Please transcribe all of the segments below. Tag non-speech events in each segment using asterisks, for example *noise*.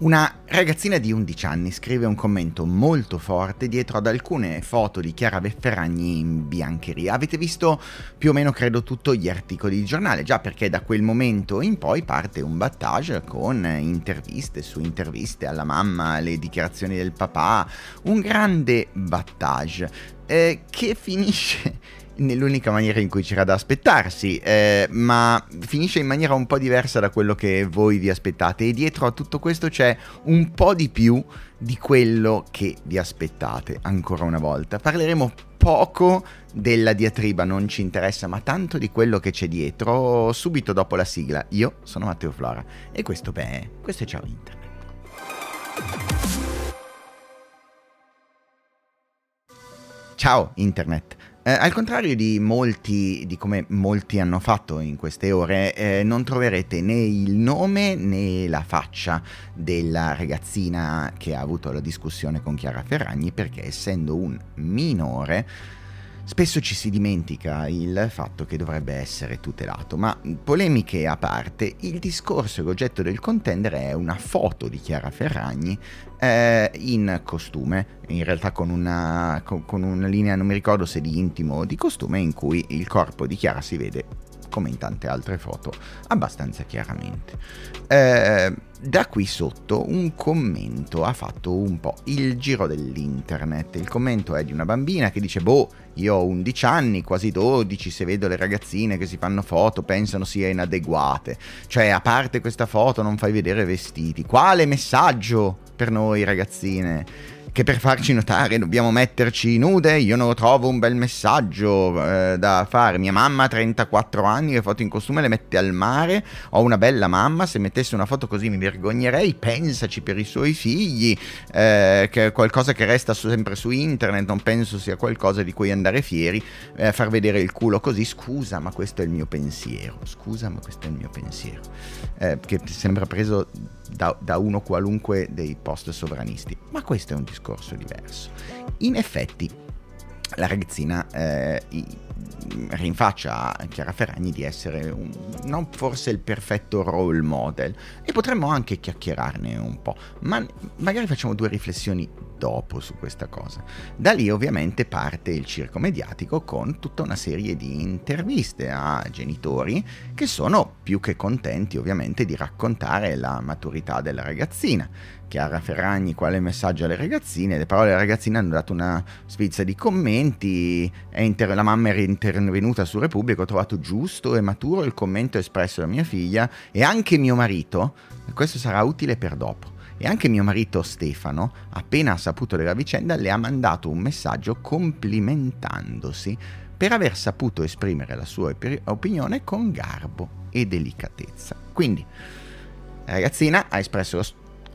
Una ragazzina di 11 anni scrive un commento molto forte dietro ad alcune foto di Chiara Ferragni in biancheria. Avete visto più o meno, credo, tutti gli articoli di giornale, già perché da quel momento in poi parte un battage con interviste su interviste alla mamma, le dichiarazioni del papà, un grande battage eh, che finisce nell'unica maniera in cui c'era da aspettarsi, eh, ma finisce in maniera un po' diversa da quello che voi vi aspettate e dietro a tutto questo c'è un po' di più di quello che vi aspettate, ancora una volta. Parleremo poco della diatriba, non ci interessa, ma tanto di quello che c'è dietro subito dopo la sigla. Io sono Matteo Flora e questo, beh, questo è Ciao Internet. Ciao Internet. Eh, al contrario di molti, di come molti hanno fatto in queste ore, eh, non troverete né il nome né la faccia della ragazzina che ha avuto la discussione con Chiara Ferragni perché essendo un minore Spesso ci si dimentica il fatto che dovrebbe essere tutelato, ma polemiche a parte, il discorso e l'oggetto del contender è una foto di Chiara Ferragni eh, in costume, in realtà con una, con, con una linea, non mi ricordo se di intimo o di costume, in cui il corpo di Chiara si vede come in tante altre foto, abbastanza chiaramente. Eh, da qui sotto un commento ha fatto un po' il giro dell'internet. Il commento è di una bambina che dice: Boh, io ho 11 anni, quasi 12, se vedo le ragazzine che si fanno foto pensano sia inadeguate. Cioè, a parte questa foto non fai vedere vestiti. Quale messaggio per noi ragazzine? Che per farci notare dobbiamo metterci nude, io non trovo un bel messaggio eh, da fare. Mia mamma ha 34 anni, le foto in costume le mette al mare, ho una bella mamma, se mettesse una foto così mi vergognerei, pensaci per i suoi figli, eh, che è qualcosa che resta sempre su internet, non penso sia qualcosa di cui andare fieri, eh, far vedere il culo così, scusa ma questo è il mio pensiero, scusa ma questo è il mio pensiero, eh, che sembra preso da, da, uno qualunque dei post sovranisti. Ma questo è un discorso diverso. In effetti, la ragazzina eh, rinfaccia a Chiara Ferragni di essere un, non forse il perfetto role model e potremmo anche chiacchierarne un po', ma magari facciamo due riflessioni dopo su questa cosa. Da lì ovviamente parte il circo mediatico con tutta una serie di interviste a genitori che sono più che contenti ovviamente di raccontare la maturità della ragazzina. Chiara Ferragni, quale messaggio alle ragazzine? Le parole delle ragazzine hanno dato una spizza di commenti, inter- la mamma era intervenuta su Repubblica, ho trovato giusto e maturo il commento espresso da mia figlia e anche mio marito, questo sarà utile per dopo e anche mio marito Stefano, appena ha saputo della vicenda, le ha mandato un messaggio complimentandosi per aver saputo esprimere la sua opinione con garbo e delicatezza. Quindi, la ragazzina ha espresso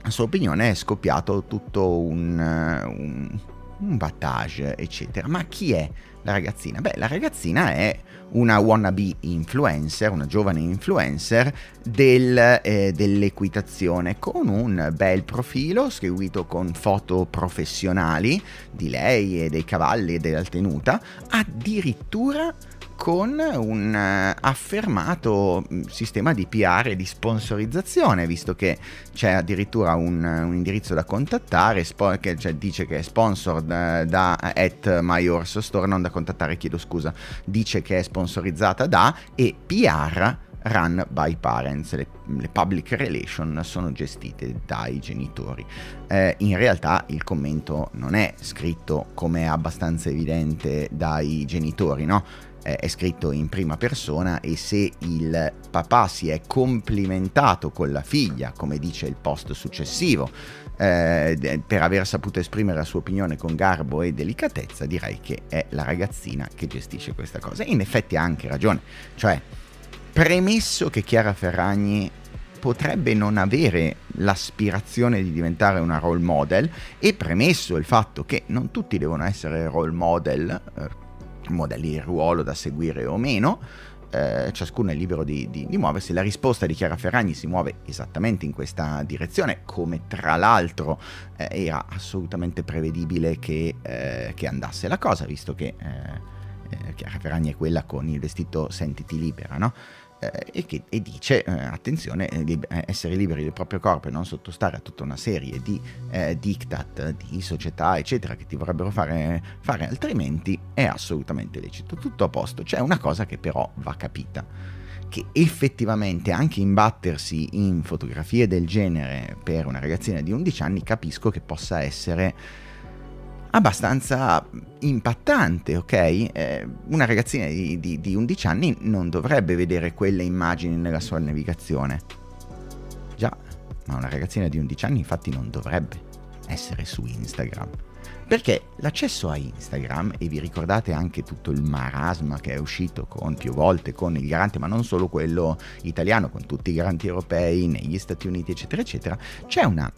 la sua opinione, è scoppiato tutto un, un, un battage, eccetera. Ma chi è la ragazzina? Beh, la ragazzina è una wannabe influencer, una giovane influencer del, eh, dell'equitazione con un bel profilo seguito con foto professionali di lei e dei cavalli e della tenuta, addirittura con un uh, affermato mm, sistema di PR e di sponsorizzazione, visto che c'è addirittura un, un indirizzo da contattare, spo- che cioè, dice che è sponsor da, da at Store, non da contattare, chiedo scusa, dice che è sponsorizzata da e PR run by parents, le, le public relation sono gestite dai genitori. Eh, in realtà il commento non è scritto come è abbastanza evidente dai genitori, no? È scritto in prima persona e se il papà si è complimentato con la figlia, come dice il post successivo, eh, per aver saputo esprimere la sua opinione con garbo e delicatezza, direi che è la ragazzina che gestisce questa cosa. E in effetti ha anche ragione, cioè premesso che Chiara Ferragni potrebbe non avere l'aspirazione di diventare una role model e premesso il fatto che non tutti devono essere role model, eh, modelli di ruolo da seguire o meno, eh, ciascuno è libero di, di, di, muoversi. La risposta di Chiara Ferragni si muove esattamente in questa direzione, come tra l'altro eh, era assolutamente prevedibile che, eh, che, andasse la cosa, visto che eh, eh, Chiara Ferragni è quella con il vestito Sentiti libera, no? Eh, e, che, e, dice eh, attenzione, eh, eh, essere liberi del proprio corpo e non sottostare a tutta una serie di eh, diktat di società eccetera che ti vorrebbero fare, fare altrimenti è assolutamente lecito, tutto a posto, c'è una cosa che però va capita che effettivamente anche imbattersi in fotografie del genere per una ragazzina di 11 anni capisco che possa essere abbastanza impattante, ok? Eh, una ragazzina di, di, di 11 anni non dovrebbe vedere quelle immagini nella sua navigazione. Già, ma una ragazzina di 11 anni infatti non dovrebbe essere su Instagram. Perché l'accesso a Instagram, e vi ricordate anche tutto il marasma che è uscito con, più volte con il garante, ma non solo quello italiano, con tutti i garanti europei negli Stati Uniti, eccetera, eccetera, c'è una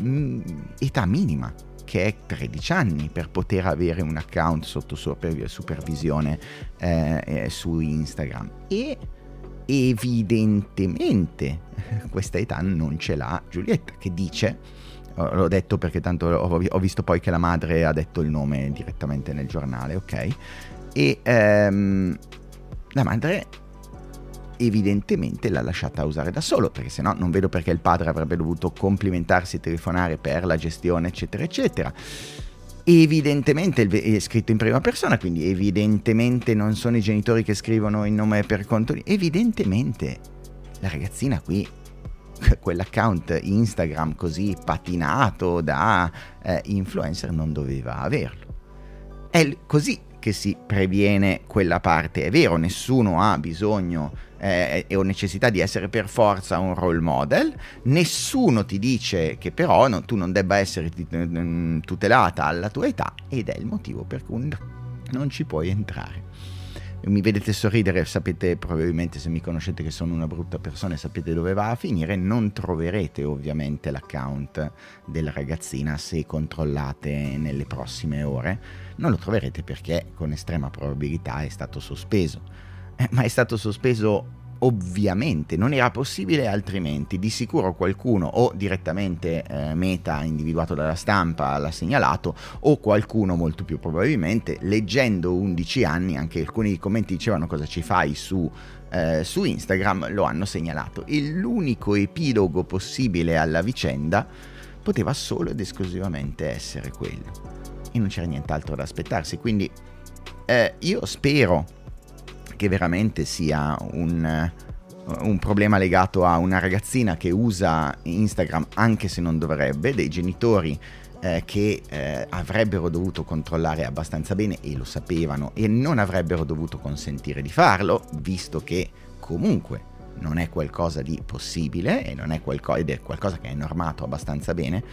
mm, età minima che è 13 anni per poter avere un account sotto supervisione eh, eh, su Instagram. E evidentemente *laughs* questa età non ce l'ha Giulietta che dice l'ho detto perché tanto ho, visto poi che la madre ha detto il nome direttamente nel giornale ok? E ehm, la madre evidentemente l'ha lasciata usare da solo, perché se no non vedo perché il padre avrebbe dovuto complimentarsi e telefonare per la gestione, eccetera, eccetera. Evidentemente è scritto in prima persona, quindi evidentemente non sono i genitori che scrivono il nome per conto di... Evidentemente la ragazzina qui *laughs* quell'account Instagram così patinato da eh, influencer non doveva averlo. È così che si previene quella parte. È vero, nessuno ha bisogno eh, e ho necessità di essere per forza un role model, nessuno ti dice che però no, tu non debba essere tutelata alla tua età ed è il motivo per cui non ci puoi entrare. Mi vedete sorridere, sapete probabilmente se mi conoscete che sono una brutta persona e sapete dove va a finire, non troverete ovviamente l'account della ragazzina se controllate nelle prossime ore, non lo troverete perché con estrema probabilità è stato sospeso. Eh, ma è stato sospeso ovviamente, non era possibile altrimenti. Di sicuro qualcuno o direttamente eh, Meta individuato dalla stampa l'ha segnalato o qualcuno molto più probabilmente leggendo 11 anni, anche alcuni commenti dicevano cosa ci fai su, eh, su Instagram, lo hanno segnalato. E l'unico epilogo possibile alla vicenda poteva solo ed esclusivamente essere quello. E non c'era nient'altro da aspettarsi, quindi eh, io spero che veramente sia un, un problema legato a una ragazzina che usa Instagram anche se non dovrebbe, dei genitori eh, che eh, avrebbero dovuto controllare abbastanza bene e lo sapevano e non avrebbero dovuto consentire di farlo, visto che comunque non è qualcosa di possibile e non è qualcosa, ed è qualcosa che è normato abbastanza bene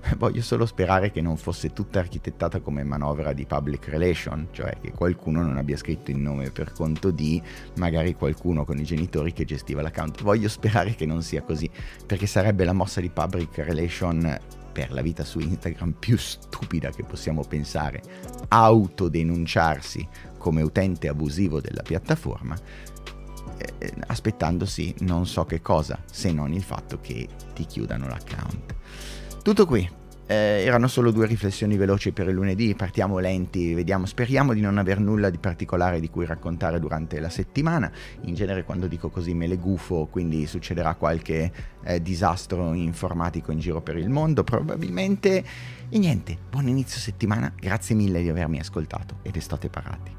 *laughs* Voglio solo sperare che non fosse tutta architettata come manovra di public relation, cioè che qualcuno non abbia scritto il nome per conto di magari qualcuno con i genitori che gestiva l'account. Voglio sperare che non sia così, perché sarebbe la mossa di public relation per la vita su Instagram più stupida che possiamo pensare, autodenunciarsi come utente abusivo della piattaforma, eh, aspettandosi non so che cosa, se non il fatto che ti chiudano l'account. Tutto qui. Eh, erano solo due riflessioni veloci per il lunedì, partiamo lenti, vediamo, speriamo di non aver nulla di particolare di cui raccontare durante la settimana. In genere quando dico così me le gufo, quindi succederà qualche eh, disastro informatico in giro per il mondo, probabilmente. E niente, buon inizio settimana, grazie mille di avermi ascoltato ed estate parati.